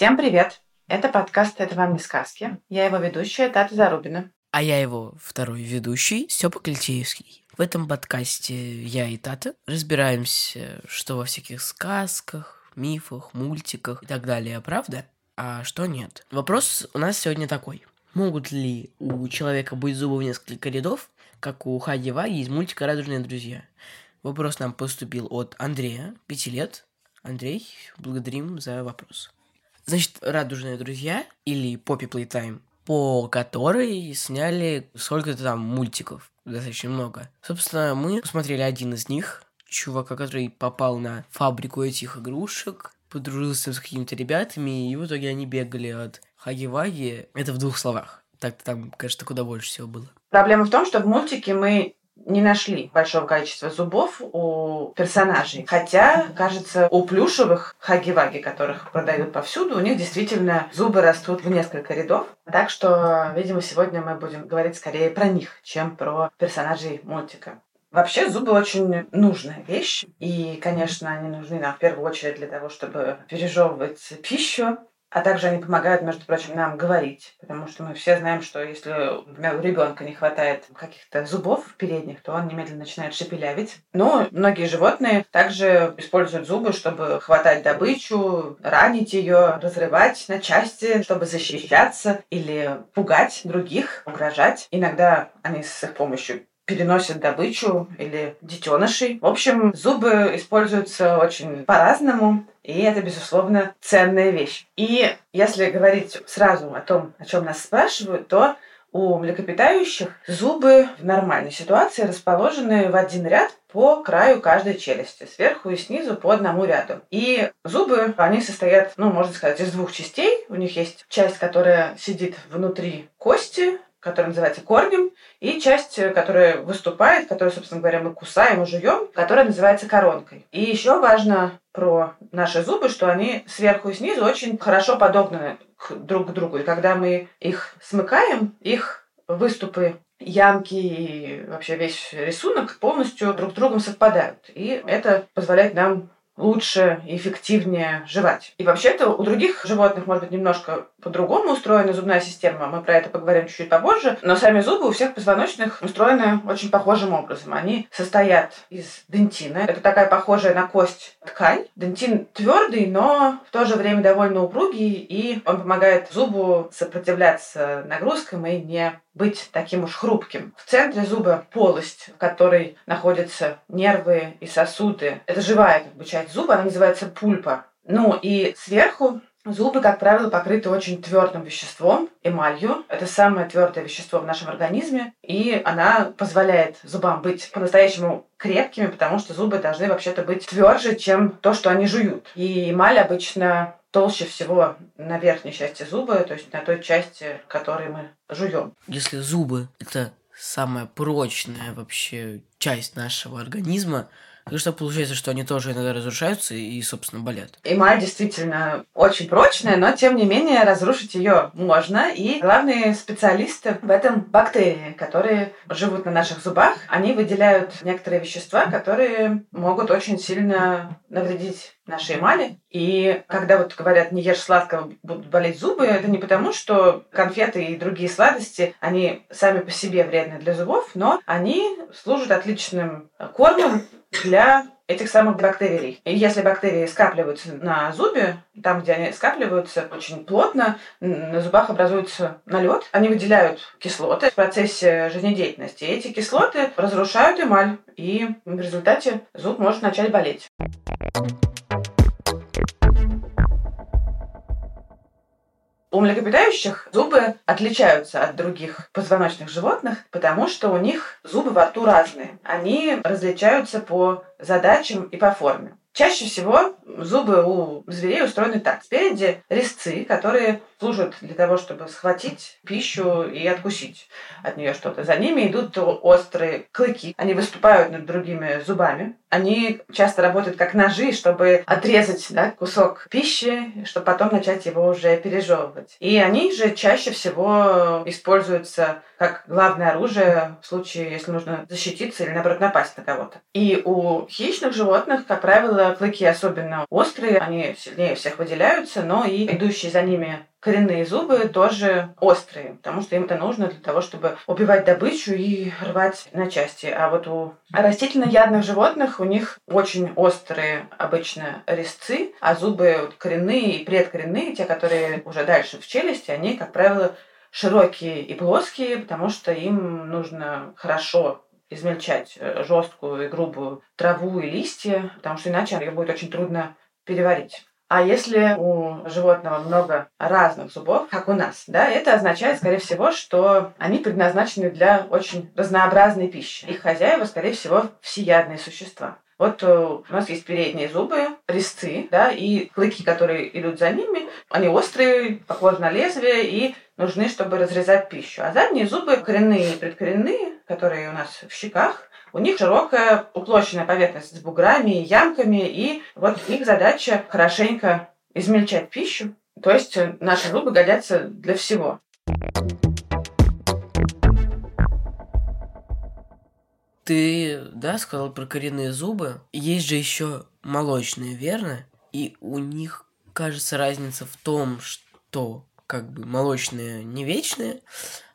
Всем привет! Это подкаст «Это вам не сказки». Я его ведущая Тата Зарубина. А я его второй ведущий, Степа Клетеевский. В этом подкасте я и Тата разбираемся, что во всяких сказках, мифах, мультиках и так далее, правда? А что нет? Вопрос у нас сегодня такой. Могут ли у человека быть зубы в несколько рядов, как у Хаги Ваги из мультика «Радужные друзья»? Вопрос нам поступил от Андрея, 5 лет. Андрей, благодарим за вопрос. Значит, «Радужные друзья» или «Поппи Playtime», по которой сняли сколько-то там мультиков, достаточно много. Собственно, мы посмотрели один из них, чувака, который попал на фабрику этих игрушек, подружился с какими-то ребятами, и в итоге они бегали от Хаги-Ваги. Это в двух словах. Так-то там, конечно, куда больше всего было. Проблема в том, что в мультике мы не нашли большого количества зубов у персонажей. Хотя, кажется, у плюшевых хаги-ваги, которых продают повсюду, у них действительно зубы растут в несколько рядов. Так что, видимо, сегодня мы будем говорить скорее про них, чем про персонажей мультика. Вообще зубы очень нужная вещь. И, конечно, они нужны нам в первую очередь для того, чтобы пережевывать пищу, а также они помогают, между прочим, нам говорить, потому что мы все знаем, что если, например, у ребенка не хватает каких-то зубов передних, то он немедленно начинает шепелявить. Но многие животные также используют зубы, чтобы хватать добычу, ранить ее, разрывать на части, чтобы защищаться или пугать других, угрожать. Иногда они с их помощью переносят добычу или детенышей. В общем, зубы используются очень по-разному. И это, безусловно, ценная вещь. И если говорить сразу о том, о чем нас спрашивают, то у млекопитающих зубы в нормальной ситуации расположены в один ряд по краю каждой челюсти, сверху и снизу по одному ряду. И зубы, они состоят, ну, можно сказать, из двух частей. У них есть часть, которая сидит внутри кости, которая называется корнем, и часть, э, которая выступает, которую, собственно говоря, мы кусаем и жуем, которая называется коронкой. И еще важно про наши зубы, что они сверху и снизу очень хорошо подогнаны друг к другу. И когда мы их смыкаем, их выступы ямки и вообще весь рисунок полностью друг с другом совпадают. И это позволяет нам лучше и эффективнее жевать. И вообще-то у других животных, может быть, немножко по-другому устроена зубная система. Мы про это поговорим чуть-чуть попозже. Но сами зубы у всех позвоночных устроены очень похожим образом. Они состоят из дентина. Это такая похожая на кость ткань. Дентин твердый, но в то же время довольно упругий, и он помогает зубу сопротивляться нагрузкам и не быть таким уж хрупким. В центре зуба полость, в которой находятся нервы и сосуды. Это живая как бы, часть зуба, она называется пульпа. Ну и сверху Зубы, как правило, покрыты очень твердым веществом, эмалью. Это самое твердое вещество в нашем организме, и она позволяет зубам быть по-настоящему крепкими, потому что зубы должны вообще-то быть тверже, чем то, что они жуют. И эмаль обычно толще всего на верхней части зуба, то есть на той части, которой мы жуем. Если зубы – это самая прочная вообще часть нашего организма, и что получается, что они тоже иногда разрушаются и, собственно, болят. Эмаль действительно очень прочная, но, тем не менее, разрушить ее можно. И главные специалисты в этом бактерии, которые живут на наших зубах. Они выделяют некоторые вещества, которые могут очень сильно навредить нашей эмали. И когда вот говорят, не ешь сладкого, будут болеть зубы, это не потому, что конфеты и другие сладости, они сами по себе вредны для зубов, но они служат отличным кормом для этих самых бактерий. И если бактерии скапливаются на зубе, там, где они скапливаются очень плотно, на зубах образуется налет, они выделяют кислоты в процессе жизнедеятельности. И эти кислоты разрушают эмаль, и в результате зуб может начать болеть. У млекопитающих зубы отличаются от других позвоночных животных, потому что у них зубы во рту разные. Они различаются по задачам и по форме. Чаще всего зубы у зверей устроены так. Спереди резцы, которые служат для того, чтобы схватить пищу и откусить от нее что-то. За ними идут острые клыки. Они выступают над другими зубами. Они часто работают как ножи, чтобы отрезать да, кусок пищи, чтобы потом начать его уже пережевывать. И они же чаще всего используются как главное оружие в случае, если нужно защититься или, наоборот, напасть на кого-то. И у хищных животных, как правило, клыки особенно острые, они сильнее всех выделяются, но и идущие за ними коренные зубы тоже острые, потому что им это нужно для того, чтобы убивать добычу и рвать на части. А вот у растительноядных животных у них очень острые обычно резцы, а зубы коренные и предкоренные, те, которые уже дальше в челюсти, они, как правило, широкие и плоские, потому что им нужно хорошо измельчать э, жесткую и грубую траву и листья, потому что иначе ее будет очень трудно переварить. А если у животного много разных зубов, как у нас, да, это означает, скорее всего, что они предназначены для очень разнообразной пищи. Их хозяева, скорее всего, всеядные существа. Вот э, у нас есть передние зубы, резцы, да, и клыки, которые идут за ними, они острые, похожи на лезвие и нужны, чтобы разрезать пищу. А задние зубы коренные и предкоренные, которые у нас в щеках, у них широкая уплощенная поверхность с буграми и ямками, и вот их задача хорошенько измельчать пищу. То есть э, наши зубы годятся для всего. Ты, да, сказал про коренные зубы. Есть же еще молочные, верно? И у них, кажется, разница в том, что как бы молочные не вечные,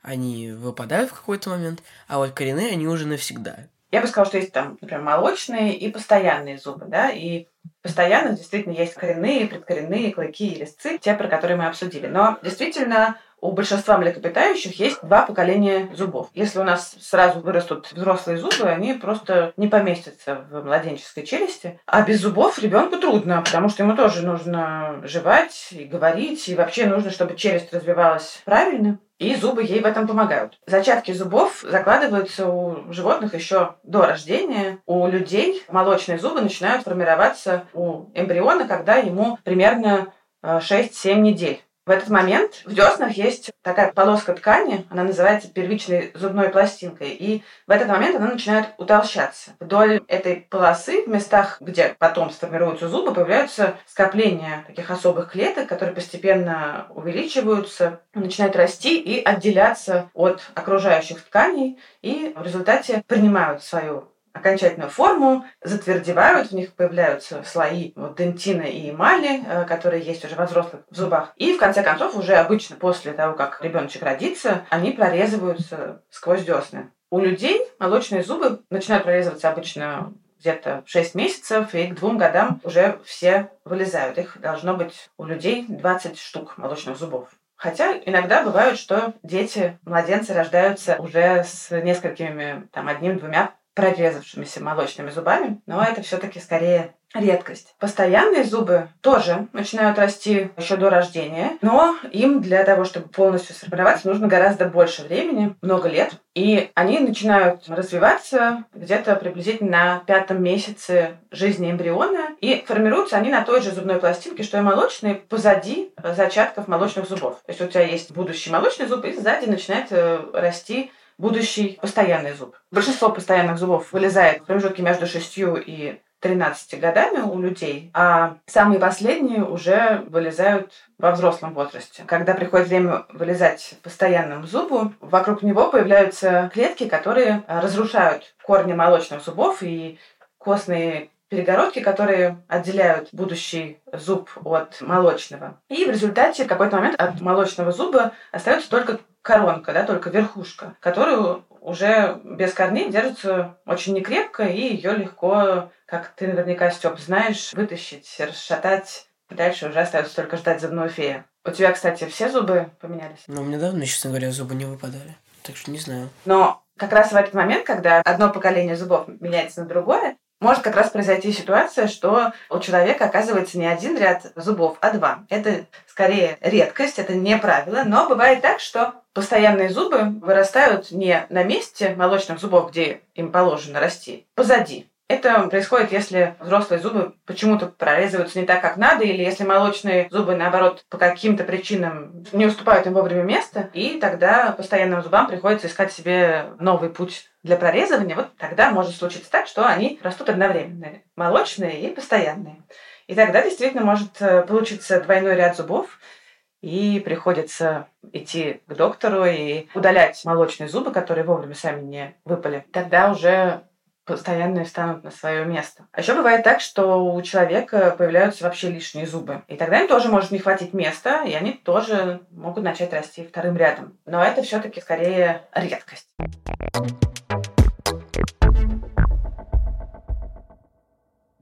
они выпадают в какой-то момент, а вот коренные они уже навсегда. Я бы сказала, что есть там, например, молочные и постоянные зубы, да, и постоянно действительно есть коренные, предкоренные, клыки и резцы, те, про которые мы обсудили. Но действительно у большинства млекопитающих есть два поколения зубов. Если у нас сразу вырастут взрослые зубы, они просто не поместятся в младенческой челюсти. А без зубов ребенку трудно, потому что ему тоже нужно жевать и говорить, и вообще нужно, чтобы челюсть развивалась правильно. И зубы ей в этом помогают. Зачатки зубов закладываются у животных еще до рождения. У людей молочные зубы начинают формироваться у эмбриона, когда ему примерно 6-7 э, недель. В этот момент в деснах есть такая полоска ткани, она называется первичной зубной пластинкой, и в этот момент она начинает утолщаться. Вдоль этой полосы, в местах, где потом сформируются зубы, появляются скопления таких особых клеток, которые постепенно увеличиваются, начинают расти и отделяться от окружающих тканей, и в результате принимают свою окончательную форму, затвердевают, в них появляются слои вот, дентина и эмали, э, которые есть уже во взрослых зубах. И в конце концов, уже обычно после того, как ребеночек родится, они прорезываются сквозь десны. У людей молочные зубы начинают прорезываться обычно где-то 6 месяцев, и к двум годам уже все вылезают. Их должно быть у людей 20 штук молочных зубов. Хотя иногда бывает, что дети, младенцы рождаются уже с несколькими, там, одним-двумя прорезавшимися молочными зубами, но это все-таки скорее редкость. Постоянные зубы тоже начинают расти еще до рождения, но им для того, чтобы полностью сформироваться, нужно гораздо больше времени, много лет. И они начинают развиваться где-то приблизительно на пятом месяце жизни эмбриона. И формируются они на той же зубной пластинке, что и молочные, позади зачатков молочных зубов. То есть у тебя есть будущий молочный зуб, и сзади начинает э, расти будущий постоянный зуб. Большинство постоянных зубов вылезает в промежутке между 6 и 13 годами у людей, а самые последние уже вылезают во взрослом возрасте. Когда приходит время вылезать постоянному зубу, вокруг него появляются клетки, которые разрушают корни молочных зубов и костные перегородки, которые отделяют будущий зуб от молочного. И в результате в какой-то момент от молочного зуба остается только коронка, да, только верхушка, которую уже без корней держится очень некрепко, и ее легко, как ты наверняка, Степ, знаешь, вытащить, расшатать. Дальше уже остается только ждать зубную фею. У тебя, кстати, все зубы поменялись? Ну, меня давно, честно говоря, зубы не выпадали. Так что не знаю. Но как раз в этот момент, когда одно поколение зубов меняется на другое, может как раз произойти ситуация, что у человека оказывается не один ряд зубов, а два. Это скорее редкость, это не правило, но бывает так, что постоянные зубы вырастают не на месте молочных зубов, где им положено расти, позади. Это происходит, если взрослые зубы почему-то прорезываются не так, как надо, или если молочные зубы, наоборот, по каким-то причинам не уступают им вовремя места, и тогда постоянным зубам приходится искать себе новый путь для прорезывания. Вот тогда может случиться так, что они растут одновременно. Молочные и постоянные. И тогда действительно может э, получиться двойной ряд зубов, и приходится идти к доктору и удалять молочные зубы, которые вовремя сами не выпали. Тогда уже постоянные встанут на свое место. А еще бывает так, что у человека появляются вообще лишние зубы. И тогда им тоже может не хватить места, и они тоже могут начать расти вторым рядом. Но это все-таки скорее редкость.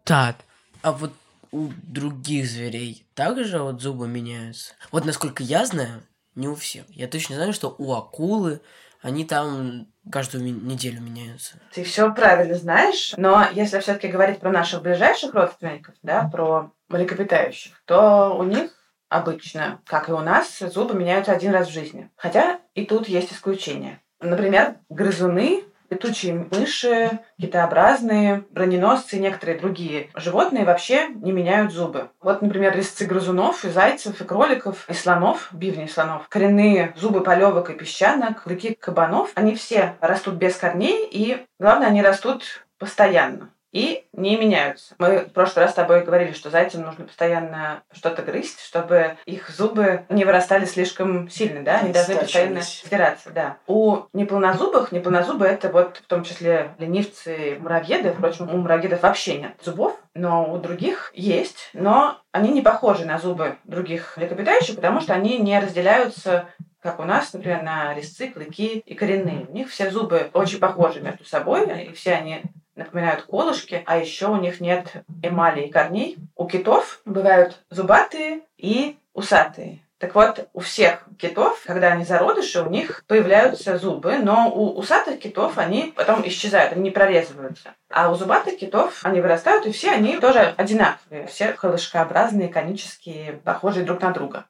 Так, а вот у других зверей также вот зубы меняются? Вот насколько я знаю, не у всех. Я точно знаю, что у акулы они там каждую неделю меняются. Ты все правильно знаешь, но если все-таки говорить про наших ближайших родственников, да, про млекопитающих, то у них обычно, как и у нас, зубы меняются один раз в жизни. Хотя и тут есть исключения. Например, грызуны летучие мыши, китообразные, броненосцы и некоторые другие животные вообще не меняют зубы. Вот, например, резцы грызунов, и зайцев, и кроликов, и слонов, бивней слонов, коренные зубы полевок и песчанок, клыки кабанов, они все растут без корней, и главное, они растут постоянно и не меняются. Мы в прошлый раз с тобой говорили, что зайцам нужно постоянно что-то грызть, чтобы их зубы не вырастали слишком сильно, да? Они должны постоянно стираться, да. У неполнозубых, неполнозубые это вот в том числе ленивцы, муравьеды, впрочем, у муравьедов вообще нет зубов, но у других есть, но они не похожи на зубы других млекопитающих, потому что они не разделяются как у нас, например, на резцы, клыки и коренные. У них все зубы очень похожи между собой, и все они напоминают колышки, а еще у них нет эмали и корней. У китов бывают зубатые и усатые. Так вот, у всех китов, когда они зародыши, у них появляются зубы, но у усатых китов они потом исчезают, они не прорезываются. А у зубатых китов они вырастают, и все они тоже одинаковые. Все колышкообразные, конические, похожие друг на друга.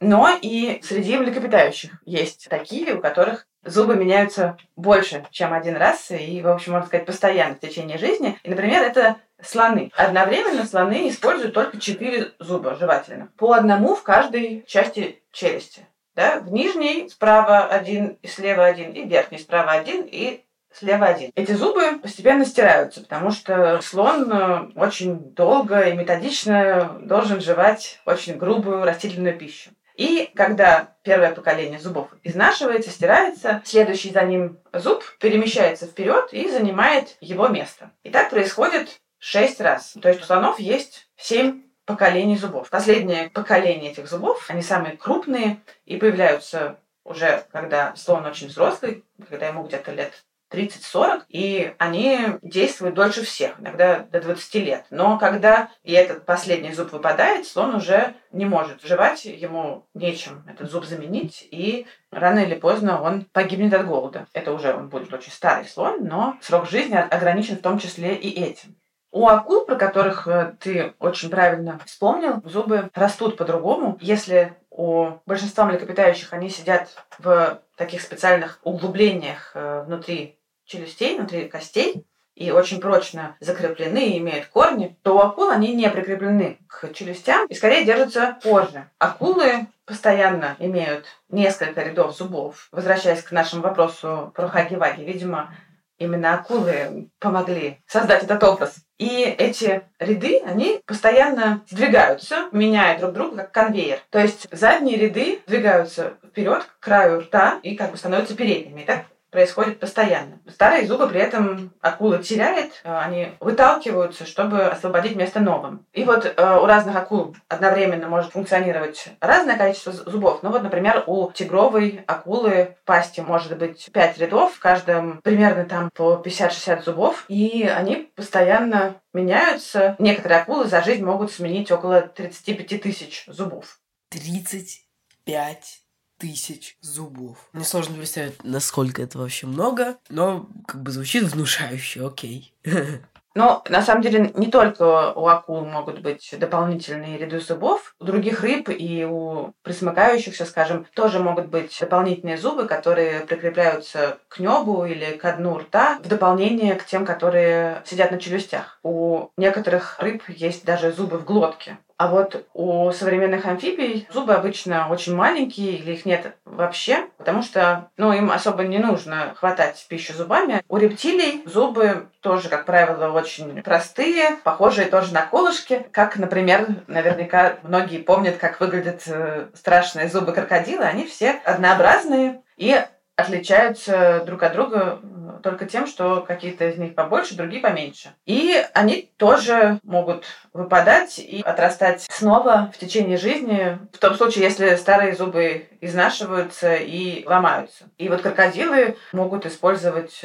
Но и среди млекопитающих есть такие, у которых зубы меняются больше, чем один раз, и, в общем, можно сказать, постоянно в течение жизни. И, например, это слоны. Одновременно слоны используют только четыре зуба жевательных. По одному в каждой части челюсти. Да? В нижней справа один и слева один, и в верхней справа один и слева один. Эти зубы постепенно стираются, потому что слон э, очень долго и методично должен жевать очень грубую растительную пищу. И когда первое поколение зубов изнашивается, стирается, следующий за ним зуб перемещается вперед и занимает его место. И так происходит шесть раз. То есть у слонов есть семь поколений зубов. Последнее поколение этих зубов, они самые крупные и появляются уже когда слон очень взрослый, когда ему где-то лет 30-40, и они действуют дольше всех, иногда до 20 лет. Но когда и этот последний зуб выпадает, слон уже не может жевать, ему нечем этот зуб заменить, и рано или поздно он погибнет от голода. Это уже он будет очень старый слон, но срок жизни ограничен в том числе и этим. У акул, про которых э, ты очень правильно вспомнил, зубы растут по-другому. Если у большинства млекопитающих они сидят в таких специальных углублениях э, внутри челюстей, внутри костей, и очень прочно закреплены и имеют корни, то у акул они не прикреплены к челюстям и скорее держатся позже. Акулы постоянно имеют несколько рядов зубов. Возвращаясь к нашему вопросу про хаги-ваги, видимо, именно акулы помогли создать этот образ. И эти ряды, они постоянно сдвигаются, меняя друг друга как конвейер. То есть задние ряды двигаются вперед к краю рта и как бы становятся передними. И так происходит постоянно. Старые зубы при этом акула теряет, э, они выталкиваются, чтобы освободить место новым. И вот э, у разных акул одновременно может функционировать разное количество зубов. Ну вот, например, у тигровой акулы в пасти может быть 5 рядов, в каждом примерно там по 50-60 зубов, и они постоянно меняются. Некоторые акулы за жизнь могут сменить около 35 тысяч зубов. 35 тысяч зубов. Мне сложно представить, насколько это вообще много, но как бы звучит внушающе, окей. Но на самом деле не только у акул могут быть дополнительные ряды зубов, у других рыб и у присмыкающихся, скажем, тоже могут быть дополнительные зубы, которые прикрепляются к небу или к дну рта в дополнение к тем, которые сидят на челюстях. У некоторых рыб есть даже зубы в глотке. А вот у современных амфибий зубы обычно очень маленькие или их нет вообще, потому что ну, им особо не нужно хватать пищу зубами. У рептилий зубы тоже, как правило, очень простые, похожие тоже на колышки, как, например, наверняка многие помнят, как выглядят э, страшные зубы крокодила. Они все однообразные и отличаются друг от друга только тем, что какие-то из них побольше, другие поменьше. И они тоже могут выпадать и отрастать снова в течение жизни, в том случае, если старые зубы изнашиваются и ломаются. И вот крокодилы могут использовать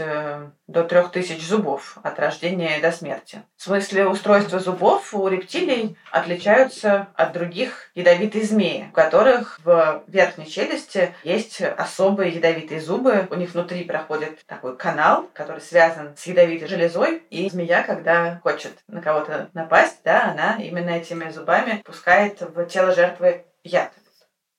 до 3000 зубов от рождения до смерти. В смысле устройства зубов у рептилий отличаются от других ядовитые змеи, у которых в верхней челюсти есть особые ядовитые зубы. У них внутри проходит такой канал, который связан с ядовитой железой. И змея, когда хочет на кого-то напасть, да, она именно этими зубами пускает в тело жертвы яд.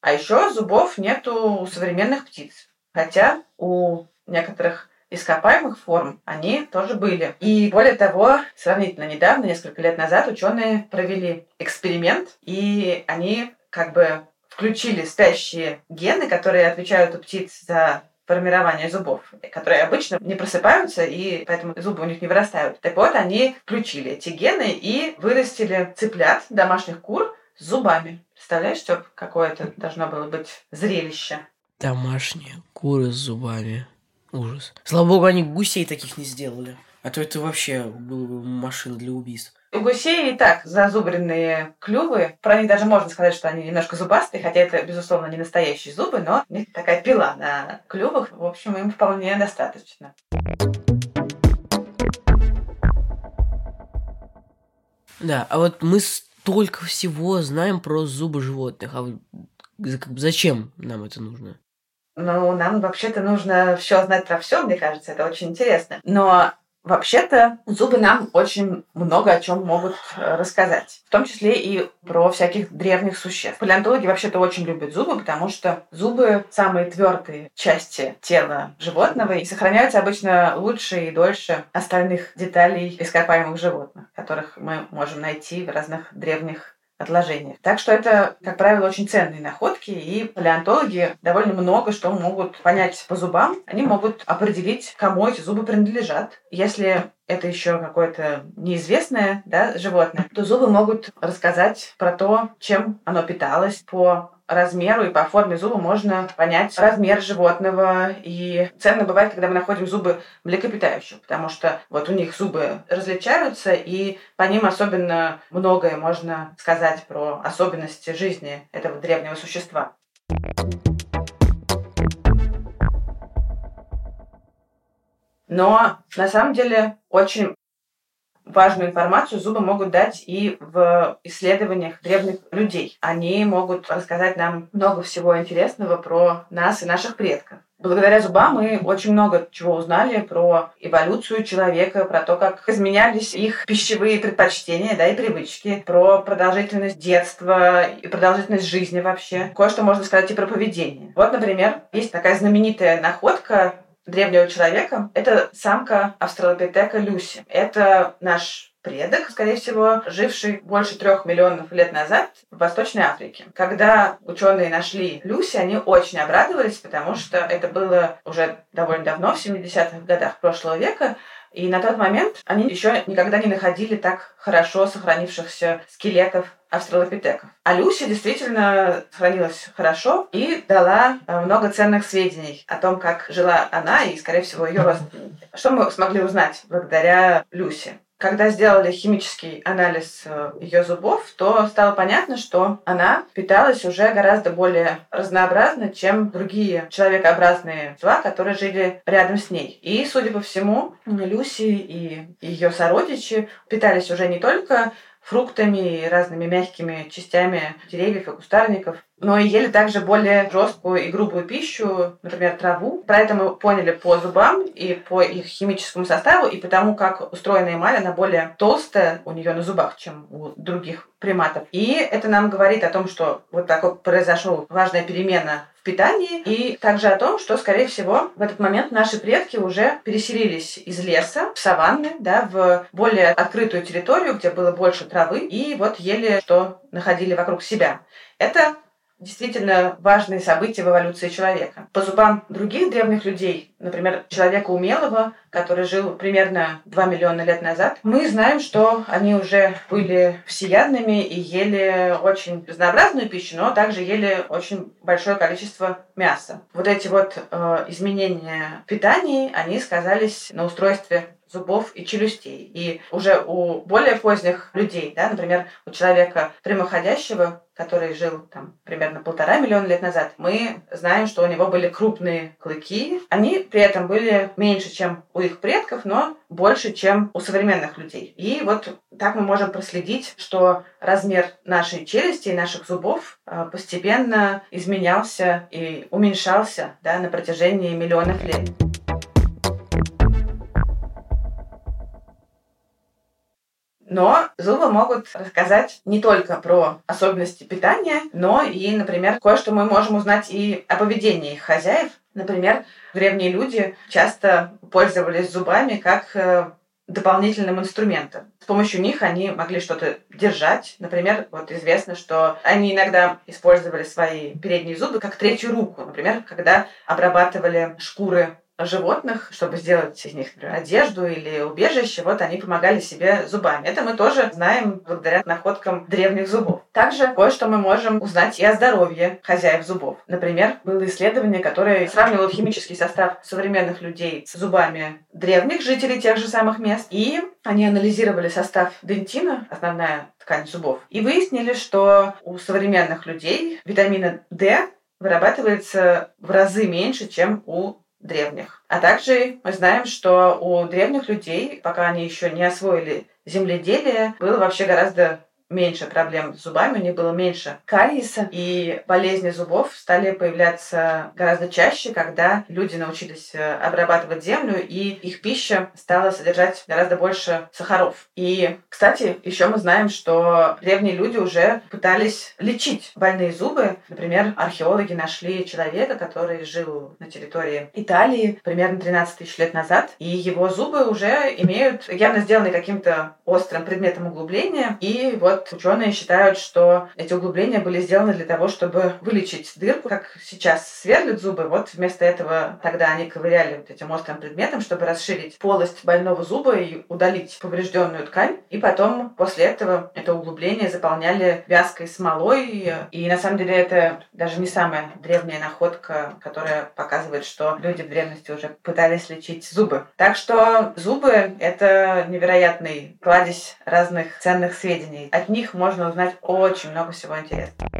А еще зубов нету у современных птиц. Хотя у некоторых ископаемых форм они тоже были. И более того, сравнительно недавно, несколько лет назад, ученые провели эксперимент, и они как бы включили спящие гены, которые отвечают у птиц за формирование зубов, которые обычно не просыпаются, и поэтому зубы у них не вырастают. Так вот, они включили эти гены и вырастили цыплят, домашних кур, с зубами. Представляешь, Степ, какое это должно было быть зрелище? Домашние куры с зубами. Ужас. Слава богу, они гусей таких не сделали. А то это вообще было бы машина для убийств. У гусей и так зазубренные клювы. Про них даже можно сказать, что они немножко зубастые, хотя это, безусловно, не настоящие зубы, но у них такая пила на клювах. В общем, им вполне достаточно. Да, а вот мы столько всего знаем про зубы животных. А зачем нам это нужно? Ну, нам вообще-то нужно все знать про все, мне кажется, это очень интересно. Но Вообще-то зубы нам очень много о чем могут э, рассказать, в том числе и про всяких древних существ. Палеонтологи вообще-то очень любят зубы, потому что зубы самые твердые части тела животного и сохраняются обычно лучше и дольше остальных деталей ископаемых животных, которых мы можем найти в разных древних отложениях. Так что это, как правило, очень ценные находки, и палеонтологи довольно много что могут понять по зубам. Они могут определить, кому эти зубы принадлежат. Если это еще какое-то неизвестное да, животное, то зубы могут рассказать про то, чем оно питалось по размеру и по форме зуба можно понять размер животного. И ценно бывает, когда мы находим зубы млекопитающих, потому что вот у них зубы различаются, и по ним особенно многое можно сказать про особенности жизни этого древнего существа. Но на самом деле очень важную информацию зубы могут дать и в исследованиях древних людей. Они могут рассказать нам много всего интересного про нас и наших предков. Благодаря зубам мы очень много чего узнали про эволюцию человека, про то, как изменялись их пищевые предпочтения да, и привычки, про продолжительность детства и продолжительность жизни вообще. Кое-что можно сказать и про поведение. Вот, например, есть такая знаменитая находка древнего человека, это самка австралопитека Люси. Это наш предок, скорее всего, живший больше трех миллионов лет назад в Восточной Африке. Когда ученые нашли Люси, они очень обрадовались, потому что это было уже довольно давно, в 70-х годах прошлого века, и на тот момент они еще никогда не находили так хорошо сохранившихся скелетов австралопитеков. А Люси действительно сохранилась хорошо и дала э, много ценных сведений о том, как жила она и, скорее всего, ее родственники. Что мы смогли узнать благодаря Люси? Когда сделали химический анализ э, ее зубов, то стало понятно, что она питалась уже гораздо более разнообразно, чем другие человекообразные существа, которые жили рядом с ней. И, судя по всему, Люси и ее сородичи питались уже не только фруктами и разными мягкими частями деревьев и кустарников, но и ели также более жесткую и грубую пищу, например, траву. Про это мы поняли по зубам и по их химическому составу, и потому как устроена эмаль, она более толстая у нее на зубах, чем у других приматов. И это нам говорит о том, что вот так вот произошла важная перемена в питании, и также о том, что, скорее всего, в этот момент наши предки уже переселились из леса в саванны, да, в более открытую территорию, где было больше травы, и вот ели, что находили вокруг себя. Это действительно важные события в эволюции человека. По зубам других древних людей, например, человека умелого, который жил примерно 2 миллиона лет назад, мы знаем, что они уже были всеядными и ели очень разнообразную пищу, но также ели очень большое количество мяса. Вот эти вот э, изменения в питании, они сказались на устройстве зубов и челюстей. И уже у более поздних людей, да, например, у человека прямоходящего, который жил там примерно полтора миллиона лет назад, мы знаем, что у него были крупные клыки. Они при этом были меньше, чем у их предков, но больше, чем у современных людей. И вот так мы можем проследить, что размер нашей челюсти и наших зубов а, постепенно изменялся и уменьшался да, на протяжении миллионов лет. Но зубы могут рассказать не только про особенности питания, но и, например, кое-что мы можем узнать и о поведении их хозяев. Например, древние люди часто пользовались зубами как э, дополнительным инструментом. С помощью них они могли что-то держать. Например, вот известно, что они иногда использовали свои передние зубы как третью руку. Например, когда обрабатывали шкуры животных, чтобы сделать из них, например, одежду или убежище, вот они помогали себе зубами. Это мы тоже знаем благодаря находкам древних зубов. Также кое-что мы можем узнать и о здоровье хозяев зубов. Например, было исследование, которое сравнивало химический состав современных людей с зубами древних жителей тех же самых мест, и они анализировали состав дентина, основная ткань зубов, и выяснили, что у современных людей витамина D вырабатывается в разы меньше, чем у древних. А также мы знаем, что у древних людей, пока они еще не освоили земледелие, было вообще гораздо меньше проблем с зубами, у них было меньше кариеса, и болезни зубов стали появляться гораздо чаще, когда люди научились э, обрабатывать землю, и их пища стала содержать гораздо больше сахаров. И, кстати, еще мы знаем, что древние люди уже пытались лечить больные зубы. Например, археологи нашли человека, который жил на территории Италии примерно 13 тысяч лет назад, и его зубы уже имеют явно сделаны каким-то острым предметом углубления, и вот вот ученые считают, что эти углубления были сделаны для того, чтобы вылечить дырку, как сейчас сверлят зубы. Вот вместо этого тогда они ковыряли вот этим острым предметом, чтобы расширить полость больного зуба и удалить поврежденную ткань. И потом после этого это углубление заполняли вязкой смолой. И на самом деле это даже не самая древняя находка, которая показывает, что люди в древности уже пытались лечить зубы. Так что зубы — это невероятный кладезь разных ценных сведений. От них можно узнать очень много всего интересного.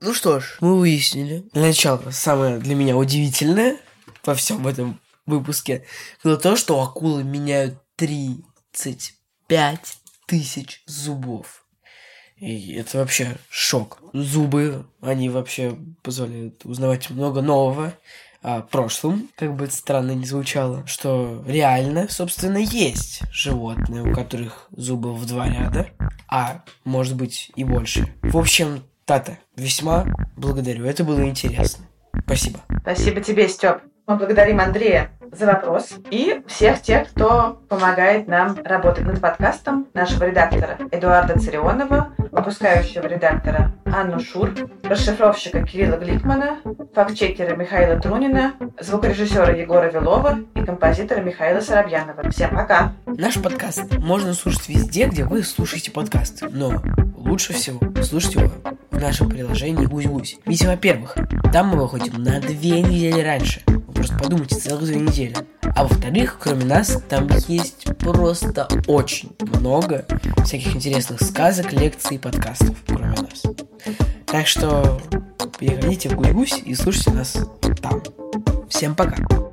Ну что ж, мы выяснили. Для начала, самое для меня удивительное во всем этом выпуске было то, что акулы меняют 35 тысяч зубов. И это вообще шок. Зубы, они вообще позволяют узнавать много нового а, прошлом, как бы это странно не звучало, что реально, собственно, есть животные, у которых зубы в два ряда, а может быть и больше. В общем, Тата, весьма благодарю, это было интересно. Спасибо. Спасибо тебе, Степ. Мы благодарим Андрея за вопрос и всех тех, кто помогает нам работать над подкастом, нашего редактора Эдуарда Царионова, выпускающего редактора Анну Шур, расшифровщика Кирилла Гликмана, фактчекера Михаила Трунина, звукорежиссера Егора Вилова и композитора Михаила Соробьянова. Всем пока! Наш подкаст можно слушать везде, где вы слушаете подкасты, но лучше всего слушать его в нашем приложении «Гусь-Гусь». Ведь, во-первых, там мы выходим на две недели раньше. Просто подумайте, целых две недели. А во-вторых, кроме нас, там есть просто очень много всяких интересных сказок, лекций и подкастов, кроме нас. Так что переходите в Гусь-Гусь и слушайте нас там. Всем пока!